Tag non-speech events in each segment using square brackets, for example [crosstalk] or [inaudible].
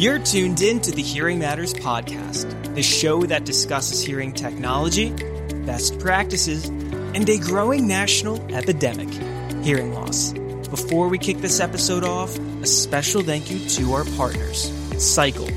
You're tuned in to the Hearing Matters podcast, the show that discusses hearing technology, best practices, and a growing national epidemic hearing loss. Before we kick this episode off, a special thank you to our partners Sycle,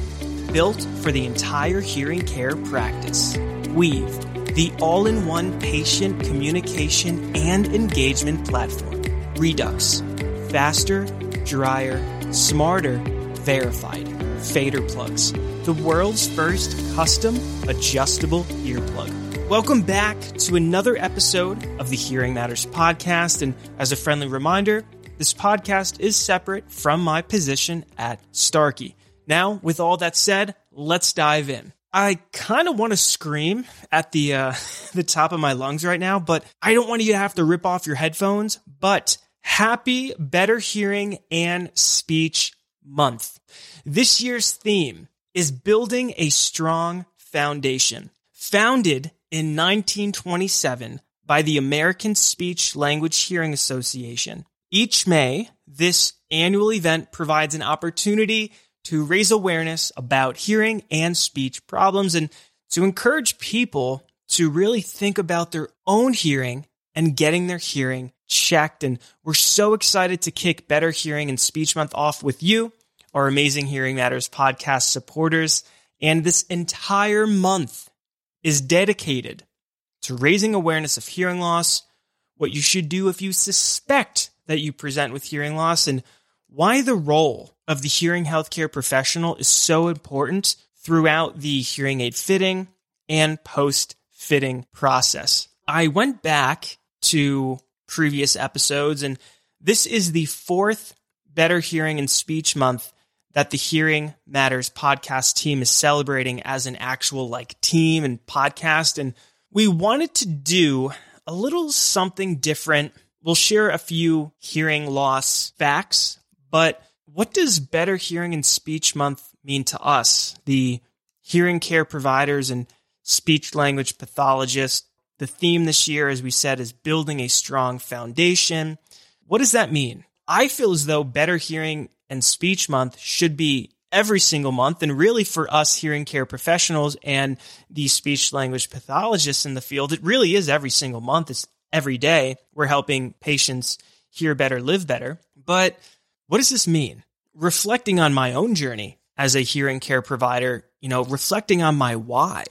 built for the entire hearing care practice, Weave, the all in one patient communication and engagement platform, Redux, faster, drier, smarter, verified fader plugs, the world's first custom adjustable earplug. Welcome back to another episode of the Hearing Matters podcast. And as a friendly reminder, this podcast is separate from my position at Starkey. Now, with all that said, let's dive in. I kind of want to scream at the uh, [laughs] the top of my lungs right now, but I don't want you to have to rip off your headphones. But happy Better Hearing and Speech Month. This year's theme is building a strong foundation. Founded in 1927 by the American Speech Language Hearing Association. Each May, this annual event provides an opportunity to raise awareness about hearing and speech problems and to encourage people to really think about their own hearing and getting their hearing checked. And we're so excited to kick Better Hearing and Speech Month off with you, our amazing Hearing Matters podcast supporters. And this entire month is dedicated to raising awareness of hearing loss, what you should do if you suspect that you present with hearing loss, and why the role of the hearing healthcare professional is so important throughout the hearing aid fitting and post fitting process. I went back to previous episodes, and this is the fourth Better Hearing and Speech Month that the Hearing Matters podcast team is celebrating as an actual like team and podcast. And we wanted to do a little something different. We'll share a few hearing loss facts, but what does Better Hearing and Speech Month mean to us, the hearing care providers and speech language pathologists? The theme this year, as we said, is building a strong foundation. What does that mean? I feel as though Better Hearing and Speech Month should be every single month. And really, for us hearing care professionals and the speech language pathologists in the field, it really is every single month. It's every day. We're helping patients hear better, live better. But what does this mean? Reflecting on my own journey as a hearing care provider, you know, reflecting on my why.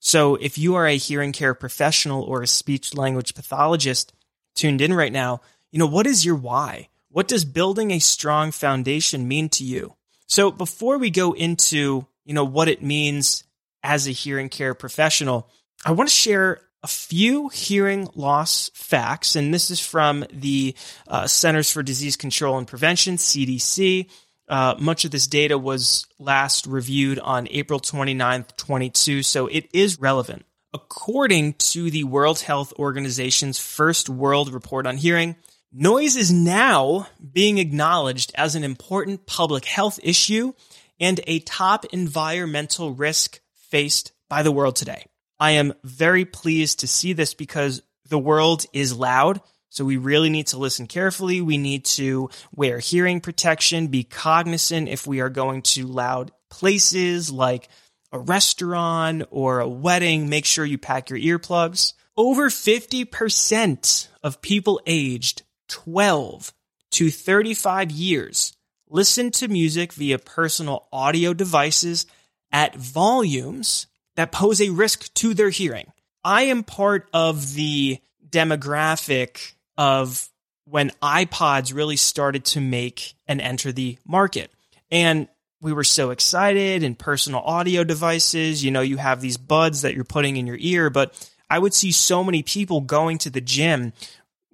So if you are a hearing care professional or a speech language pathologist tuned in right now, you know, what is your why? What does building a strong foundation mean to you? So before we go into, you know, what it means as a hearing care professional, I want to share a few hearing loss facts, and this is from the uh, Centers for Disease Control and Prevention, CDC. Uh, much of this data was last reviewed on April 29th, 22, so it is relevant. According to the World Health Organization's first World Report on Hearing, Noise is now being acknowledged as an important public health issue and a top environmental risk faced by the world today. I am very pleased to see this because the world is loud. So we really need to listen carefully. We need to wear hearing protection, be cognizant if we are going to loud places like a restaurant or a wedding. Make sure you pack your earplugs. Over 50% of people aged 12 to 35 years listen to music via personal audio devices at volumes that pose a risk to their hearing. I am part of the demographic of when iPods really started to make and enter the market. And we were so excited and personal audio devices, you know, you have these buds that you're putting in your ear, but I would see so many people going to the gym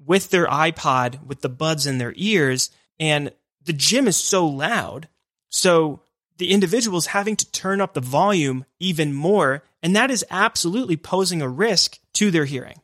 with their iPod with the buds in their ears and the gym is so loud. So the individual is having to turn up the volume even more. And that is absolutely posing a risk to their hearing.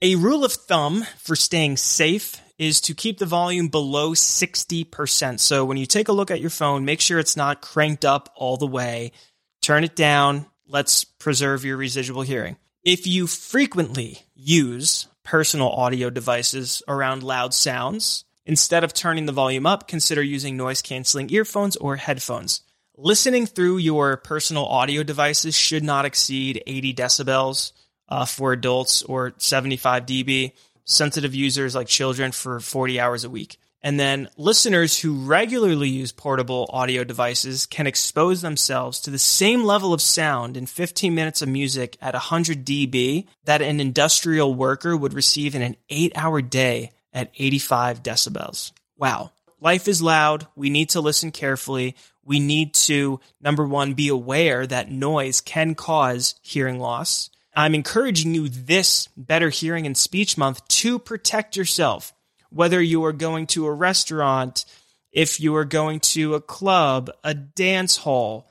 A rule of thumb for staying safe is to keep the volume below 60%. So when you take a look at your phone, make sure it's not cranked up all the way. Turn it down. Let's preserve your residual hearing. If you frequently use personal audio devices around loud sounds. Instead of turning the volume up, consider using noise canceling earphones or headphones. listening through your personal audio devices should not exceed 80 decibels uh, for adults or 75 dB. Sensitive users like children for 40 hours a week. And then listeners who regularly use portable audio devices can expose themselves to the same level of sound in 15 minutes of music at 100 dB that an industrial worker would receive in an eight hour day at 85 decibels. Wow. Life is loud. We need to listen carefully. We need to, number one, be aware that noise can cause hearing loss. I'm encouraging you this Better Hearing and Speech Month to protect yourself whether you are going to a restaurant, if you are going to a club, a dance hall.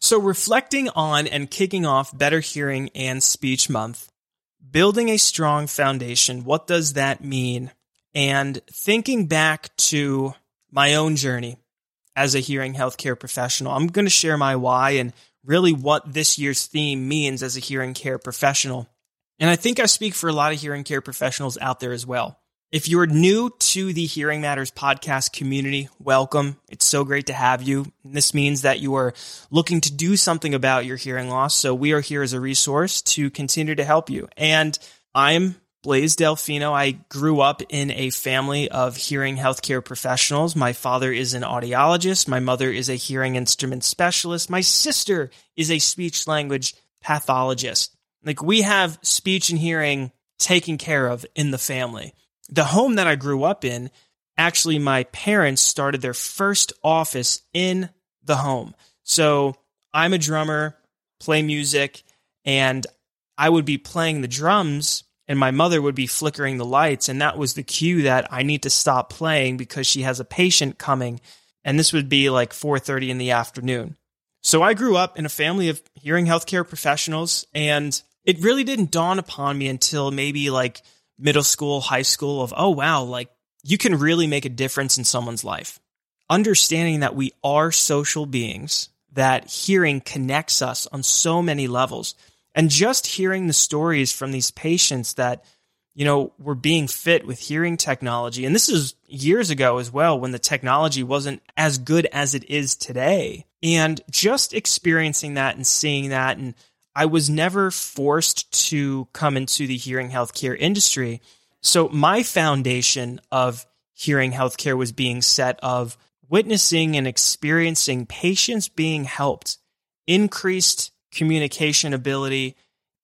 So, reflecting on and kicking off Better Hearing and Speech Month, building a strong foundation, what does that mean? And thinking back to my own journey as a hearing healthcare professional, I'm going to share my why and really what this year's theme means as a hearing care professional. And I think I speak for a lot of hearing care professionals out there as well. If you're new to the Hearing Matters podcast community, welcome. It's so great to have you. This means that you are looking to do something about your hearing loss. So we are here as a resource to continue to help you. And I'm Blaise Delfino. I grew up in a family of hearing healthcare professionals. My father is an audiologist. My mother is a hearing instrument specialist. My sister is a speech language pathologist. Like we have speech and hearing taken care of in the family the home that I grew up in, actually, my parents started their first office in the home. So I'm a drummer, play music, and I would be playing the drums and my mother would be flickering the lights and that was the cue that I need to stop playing because she has a patient coming and this would be like 4:30 in the afternoon. So I grew up in a family of hearing healthcare professionals and it really didn't dawn upon me until maybe like middle school, high school of, oh, wow, like you can really make a difference in someone's life. Understanding that we are social beings, that hearing connects us on so many levels. And just hearing the stories from these patients that, you know, were being fit with hearing technology. And this is years ago as well when the technology wasn't as good as it is today. And just experiencing that and seeing that and I was never forced to come into the hearing healthcare industry. So my foundation of hearing healthcare was being set of witnessing and experiencing patients being helped, increased communication ability,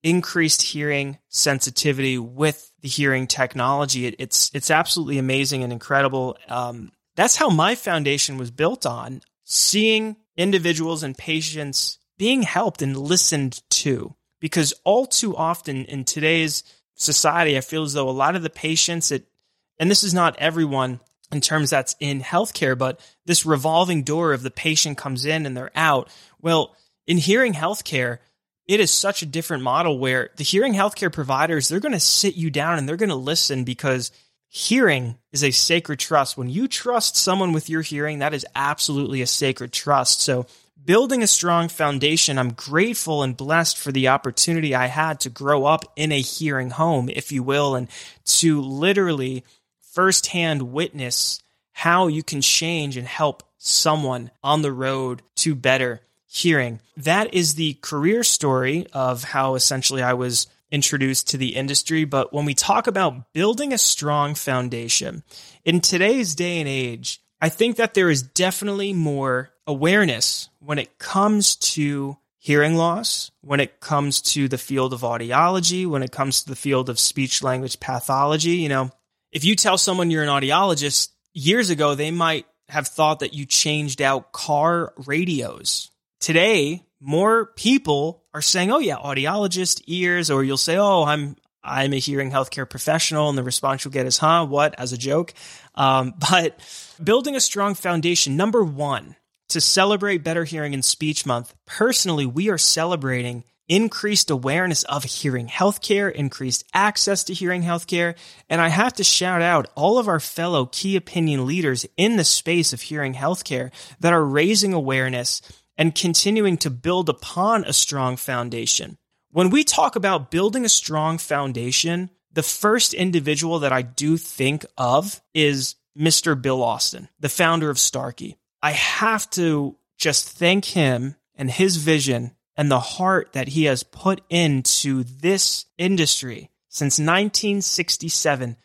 increased hearing sensitivity with the hearing technology. It, it's it's absolutely amazing and incredible. Um, that's how my foundation was built on seeing individuals and patients being helped and listened to. Because all too often in today's society, I feel as though a lot of the patients, it, and this is not everyone in terms that's in healthcare, but this revolving door of the patient comes in and they're out. Well, in hearing healthcare, it is such a different model where the hearing healthcare providers, they're going to sit you down and they're going to listen because hearing is a sacred trust. When you trust someone with your hearing, that is absolutely a sacred trust. So building a strong foundation, I'm grateful and blessed for the opportunity I had to grow up in a hearing home, if you will, and to literally firsthand witness how you can change and help someone on the road to better hearing. That is the career story of how essentially I was introduced to the industry. But when we talk about building a strong foundation in today's day and age, I think that there is definitely more awareness when it comes to hearing loss, when it comes to the field of audiology, when it comes to the field of speech language pathology. You know, if you tell someone you're an audiologist years ago, they might have thought that you changed out car radios. Today, more people are saying, "Oh yeah, audiologist ears," or you'll say, "Oh, I'm I'm a hearing healthcare professional," and the response you'll get is, "Huh, what?" as a joke. Um, [laughs] but building a strong foundation, number one, to celebrate Better Hearing and Speech Month, personally, we are celebrating increased awareness of hearing healthcare, increased access to hearing healthcare. And I have to shout out all of our fellow key opinion leaders in the space of hearing healthcare that are raising awareness and continuing to build upon a strong foundation. When we talk about building a strong foundation, the first individual that I do think of is Mr. Bill Austin, the founder of Starkey. I have to just thank him and his vision and the heart that he has put into this industry since 1967.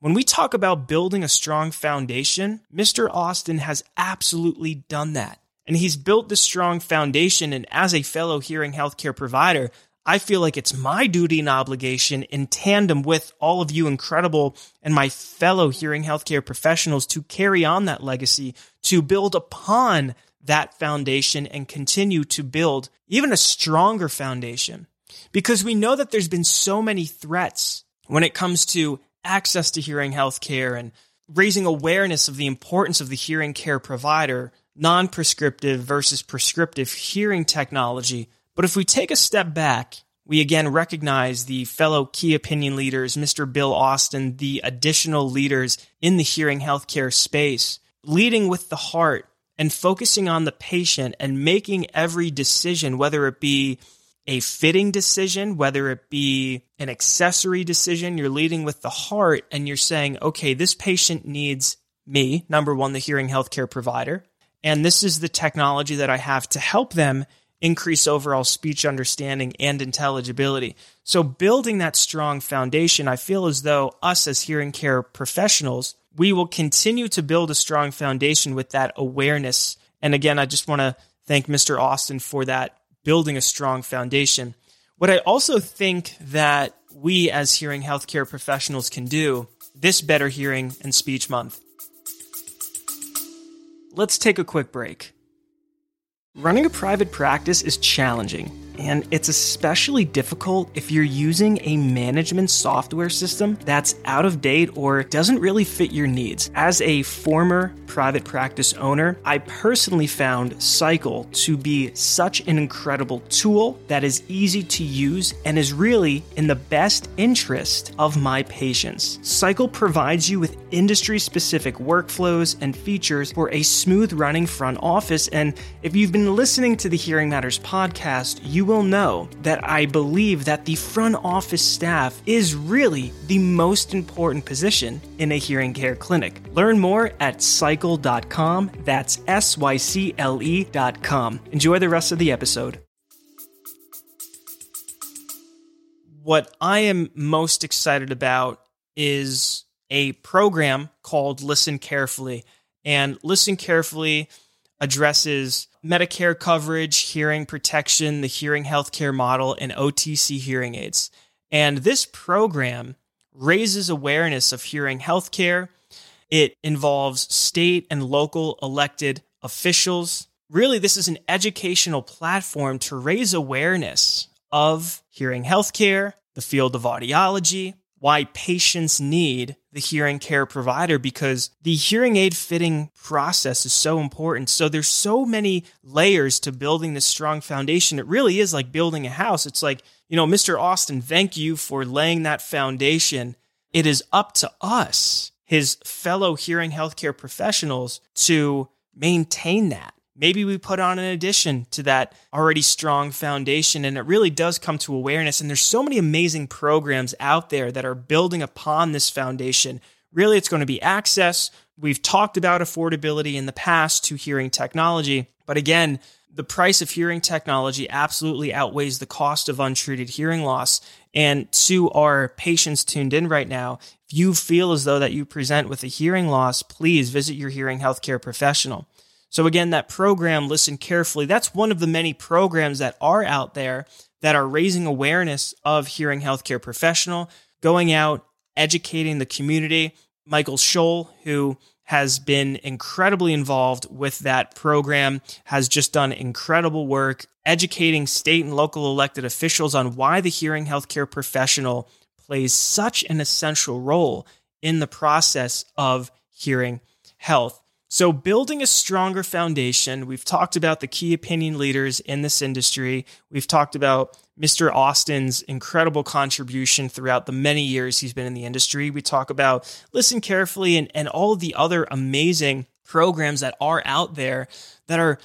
When we talk about building a strong foundation, Mr. Austin has absolutely done that. And he's built this strong foundation. And as a fellow hearing healthcare provider, I feel like it's my duty and obligation in tandem with all of you incredible and my fellow hearing healthcare professionals to carry on that legacy, to build upon that foundation and continue to build even a stronger foundation. Because we know that there's been so many threats when it comes to access to hearing healthcare and raising awareness of the importance of the hearing care provider, non prescriptive versus prescriptive hearing technology but if we take a step back, we again recognize the fellow key opinion leaders, Mr. Bill Austin, the additional leaders in the hearing healthcare space, leading with the heart and focusing on the patient and making every decision, whether it be a fitting decision, whether it be an accessory decision, you're leading with the heart and you're saying, okay, this patient needs me, number one, the hearing healthcare provider. And this is the technology that I have to help them increase overall speech understanding and intelligibility. So building that strong foundation, I feel as though us as hearing care professionals, we will continue to build a strong foundation with that awareness. And again, I just want to thank Mr. Austin for that building a strong foundation. What I also think that we as hearing healthcare professionals can do this Better Hearing and Speech Month. Let's take a quick break. Running a private practice is challenging, and it's especially difficult if you're using a management software system that's out of date or doesn't really fit your needs. As a former private practice owner, I personally found Sycle to be such an incredible tool that is easy to use and is really in the best interest of my patients. Sycle provides you with industry specific workflows and features for a smooth running front office. And if you've been listening to the Hearing Matters podcast, you will know that I believe that the front office staff is really the most important position in a hearing care clinic. Learn more at sycle.com. That's S Y C L E.com. Enjoy the rest of the episode. What I am most excited about is a program called Listen Carefully. And Listen Carefully addresses Medicare coverage, hearing protection, the hearing healthcare model, and OTC hearing aids. And this program raises awareness of hearing healthcare. It involves state and local elected officials. Really, this is an educational platform to raise awareness of hearing healthcare, the field of audiology, why patients need the hearing care provider because the hearing aid fitting process is so important. So there's so many layers to building this strong foundation. It really is like building a house. It's like, you know, Mr. Austin, thank you for laying that foundation. It is up to us, his fellow hearing healthcare professionals, to maintain that maybe we put on an addition to that already strong foundation and it really does come to awareness. And there's so many amazing programs out there that are building upon this foundation. Really it's going to be access. We've talked about affordability in the past to hearing technology but again the price of hearing technology absolutely outweighs the cost of untreated hearing loss. And to our patients tuned in right now if you feel as though that you present with a hearing loss please visit your hearing healthcare professional so again, that program, listen carefully. That's one of the many programs that are out there that are raising awareness of hearing healthcare professional, going out, educating the community. Michael Scholl, who has been incredibly involved with that program, has just done incredible work educating state and local elected officials on why the hearing healthcare professional plays such an essential role in the process of hearing health. So, building a stronger foundation, we've talked about the key opinion leaders in this industry. We've talked about Mr. Austin's incredible contribution throughout the many years he's been in the industry. We talk about Listen Carefully and, and all the other amazing programs that are out there that are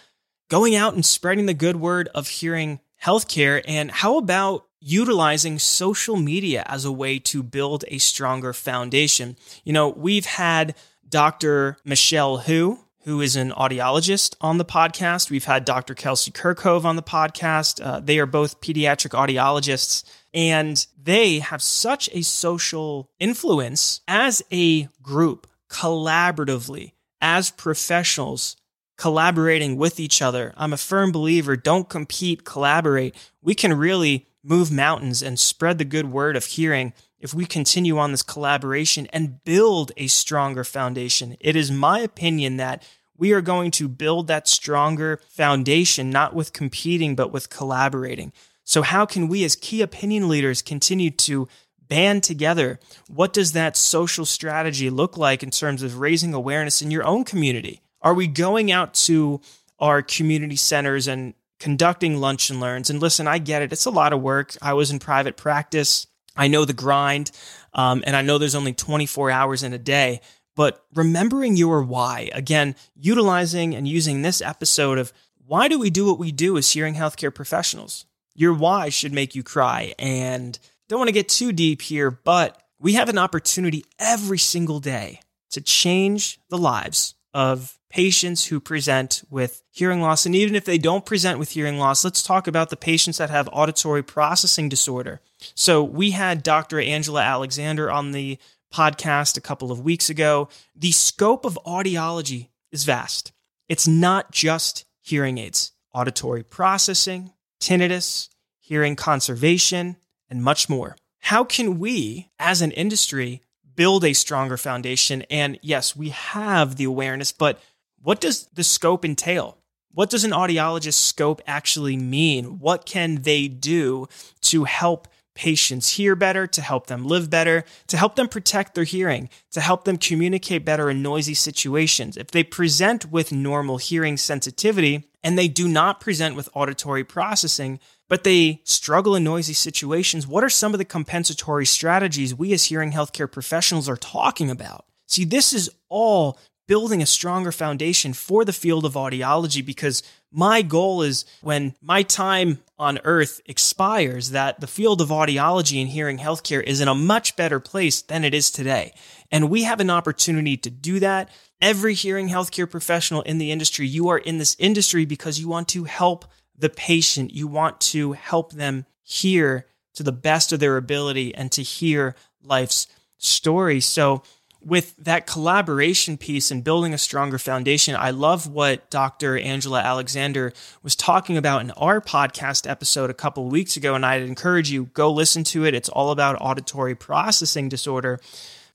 going out and spreading the good word of hearing healthcare. And how about utilizing social media as a way to build a stronger foundation? You know, we've had Dr. Michelle Hu, who is an audiologist on the podcast. We've had Dr. Kelsey Kerkhove on the podcast. Uh, they are both pediatric audiologists, and they have such a social influence as a group, collaboratively, as professionals, collaborating with each other. I'm a firm believer don't compete, collaborate. We can really move mountains and spread the good word of hearing if we continue on this collaboration and build a stronger foundation. It is my opinion that we are going to build that stronger foundation, not with competing, but with collaborating. So, how can we as key opinion leaders continue to band together? What does that social strategy look like in terms of raising awareness in your own community? Are we going out to our community centers and conducting lunch and learns? And listen, I get it. It's a lot of work. I was in private practice. I know the grind, um, and I know there's only 24 hours in a day. But remembering your why, again, utilizing and using this episode of why do we do what we do as hearing healthcare professionals? Your why should make you cry. And don't want to get too deep here, but we have an opportunity every single day to change the lives of patients who present with hearing loss. And even if they don't present with hearing loss, let's talk about the patients that have auditory processing disorder. So we had Dr. Angela Alexander on the podcast a couple of weeks ago. The scope of audiology is vast. It's not just hearing aids, auditory processing, tinnitus, hearing conservation, and much more. How can we, as an industry, build a stronger foundation? And yes, we have the awareness, but what does the scope entail? What does an audiologist scope actually mean? What can they do to help patients hear better, to help them live better, to help them protect their hearing, to help them communicate better in noisy situations? If they present with normal hearing sensitivity and they do not present with auditory processing, but they struggle in noisy situations, what are some of the compensatory strategies we as hearing healthcare professionals are talking about? See, this is all building a stronger foundation for the field of audiology because my goal is when my time on earth expires that the field of audiology and hearing healthcare is in a much better place than it is today. And we have an opportunity to do that. Every hearing healthcare professional in the industry, you are in this industry because you want to help the patient. You want to help them hear to the best of their ability and to hear life's story. So with that collaboration piece and building a stronger foundation, I love what Dr. Angela Alexander was talking about in our podcast episode a couple weeks ago. And I'd encourage you go listen to it. It's all about auditory processing disorder.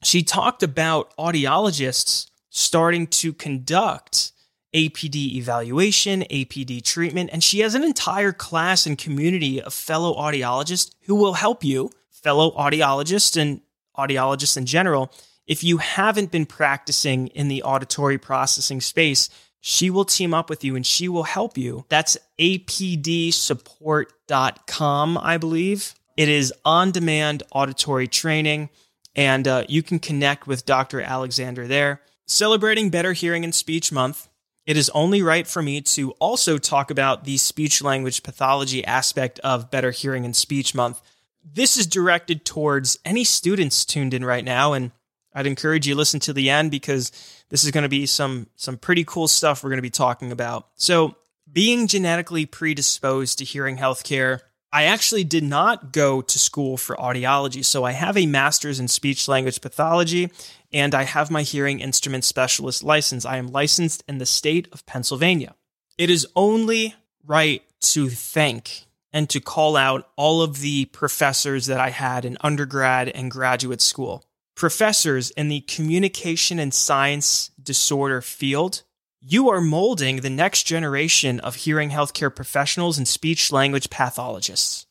She talked about audiologists starting to conduct APD evaluation, APD treatment, and she has an entire class and community of fellow audiologists who will help you, fellow audiologists and audiologists in general, if you haven't been practicing in the auditory processing space, she will team up with you and she will help you. That's apdsupport.com, I believe. It is on demand auditory training, and uh, you can connect with Dr. Alexander there. Celebrating Better Hearing and Speech Month, it is only right for me to also talk about the speech language pathology aspect of Better Hearing and Speech Month. This is directed towards any students tuned in right now, and I'd encourage you to listen to the end because this is going to be some some pretty cool stuff we're going to be talking about. So, being genetically predisposed to hearing healthcare, I actually did not go to school for audiology. So, I have a master's in speech language pathology and I have my hearing instrument specialist license. I am licensed in the state of Pennsylvania. It is only right to thank and to call out all of the professors that I had in undergrad and graduate school professors in the communication and science disorder field, you are molding the next generation of hearing healthcare professionals and speech language pathologists.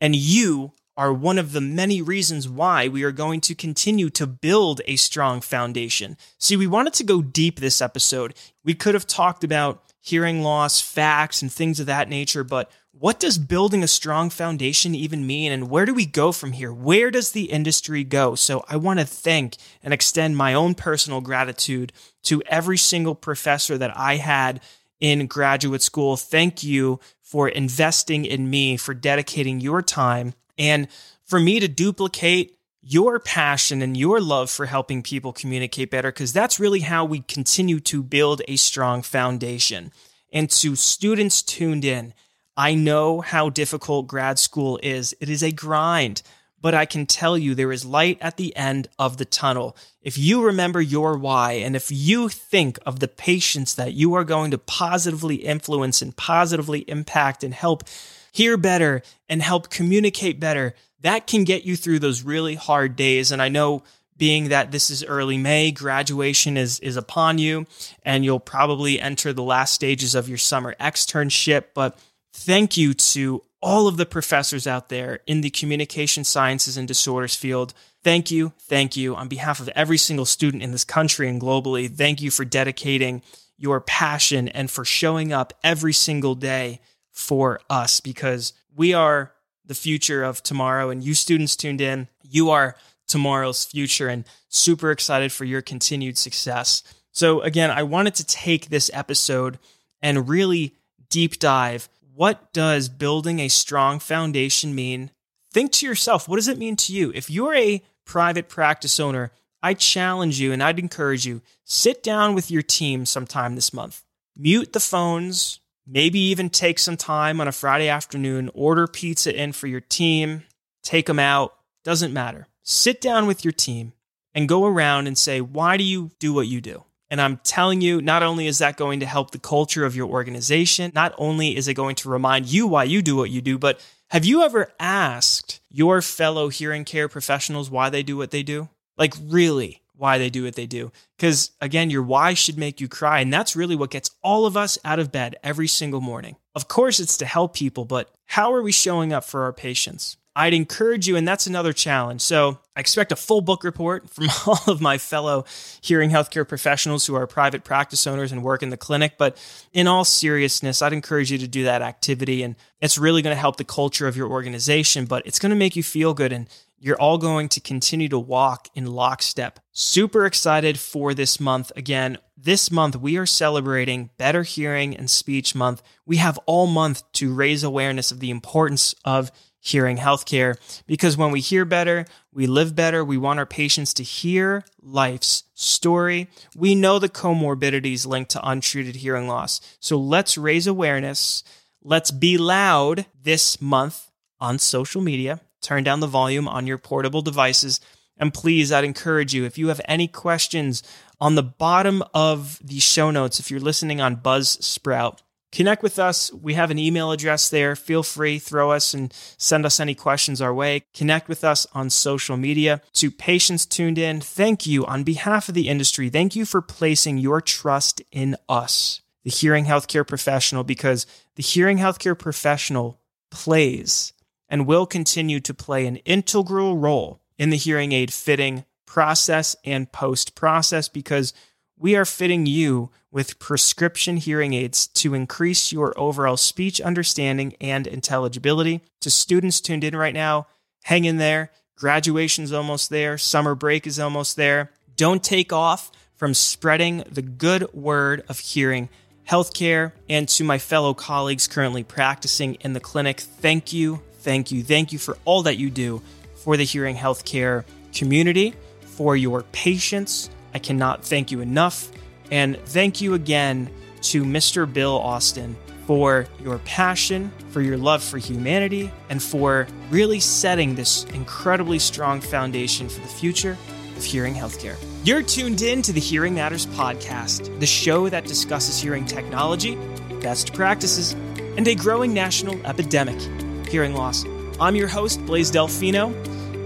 And you are one of the many reasons why we are going to continue to build a strong foundation. See, we wanted to go deep this episode. We could have talked about hearing loss, facts, and things of that nature, but what does building a strong foundation even mean and where do we go from here? Where does the industry go? So I want to thank and extend my own personal gratitude to every single professor that I had in graduate school. Thank you for investing in me, for dedicating your time and for me to duplicate your passion and your love for helping people communicate better, because that's really how we continue to build a strong foundation. And to students tuned in, I know how difficult grad school is. It is a grind, but I can tell you there is light at the end of the tunnel. If you remember your why and if you think of the patients that you are going to positively influence and positively impact and help hear better and help communicate better, that can get you through those really hard days. And I know being that this is early May, graduation is is upon you, and you'll probably enter the last stages of your summer externship. But thank you to all of the professors out there in the communication sciences and disorders field. Thank you, thank you on behalf of every single student in this country and globally. Thank you for dedicating your passion and for showing up every single day for us because we are the future of tomorrow. And you students tuned in, you are tomorrow's future and super excited for your continued success. So, again, I wanted to take this episode and really deep dive. What does building a strong foundation mean? Think to yourself, what does it mean to you? If you're a private practice owner, I challenge you and I'd encourage you sit down with your team sometime this month. Mute the phones, Maybe even take some time on a Friday afternoon, order pizza in for your team, take them out, doesn't matter. Sit down with your team and go around and say, why do you do what you do? And I'm telling you, not only is that going to help the culture of your organization, not only is it going to remind you why you do what you do, but have you ever asked your fellow hearing care professionals why they do what they do? Like, really? why they do what they do. Because again, your why should make you cry. And that's really what gets all of us out of bed every single morning. Of course, it's to help people, but how are we showing up for our patients? I'd encourage you, and that's another challenge. So I expect a full book report from [laughs] all of my fellow hearing healthcare professionals who are private practice owners and work in the clinic. But in all seriousness, I'd encourage you to do that activity. And it's really going to help the culture of your organization, but it's going to make you feel good. And you're all going to continue to walk in lockstep. Super excited for this month. Again, this month we are celebrating Better Hearing and Speech Month. We have all month to raise awareness of the importance of hearing healthcare because when we hear better, we live better. We want our patients to hear life's story. We know the comorbidities linked to untreated hearing loss. So let's raise awareness. Let's be loud this month on social media turn down the volume on your portable devices. And please, I'd encourage you, if you have any questions on the bottom of the show notes, if you're listening on Buzzsprout, connect with us. We have an email address there. Feel free, throw us and send us any questions our way. Connect with us on social media. To patients tuned in, thank you on behalf of the industry. Thank you for placing your trust in us, the hearing healthcare professional, because the hearing healthcare professional plays and will continue to play an integral role in the hearing aid fitting process and post process because we are fitting you with prescription hearing aids to increase your overall speech understanding and intelligibility. To students tuned in right now, hang in there. Graduation's almost there. Summer break is almost there. Don't take off from spreading the good word of hearing healthcare. And to my fellow colleagues currently practicing in the clinic, thank you thank you. Thank you for all that you do for the hearing healthcare community, for your patience. I cannot thank you enough. And thank you again to Mr. Bill Austin for your passion, for your love for humanity, and for really setting this incredibly strong foundation for the future of hearing healthcare. You're tuned in to the Hearing Matters podcast, the show that discusses hearing technology, best practices, and a growing national epidemic hearing loss. I'm your host, Blaise Delfino.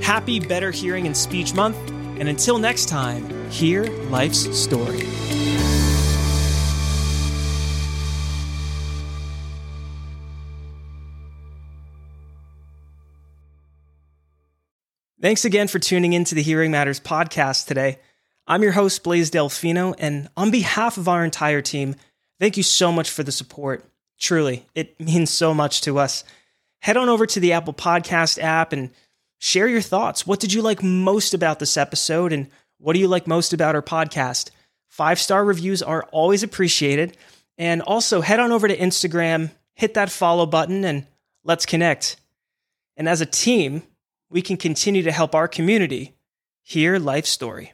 Happy Better Hearing and Speech Month, and until next time, hear life's story. Thanks again for tuning in to the Hearing Matters podcast today. I'm your host, Blaise Delfino, and on behalf of our entire team, thank you so much for the support. Truly, it means so much to us head on over to the Apple Podcast app and share your thoughts. What did you like most about this episode? And what do you like most about our podcast? Five star reviews are always appreciated. And also head on over to Instagram, hit that follow button, and let's connect. And as a team, we can continue to help our community hear life story.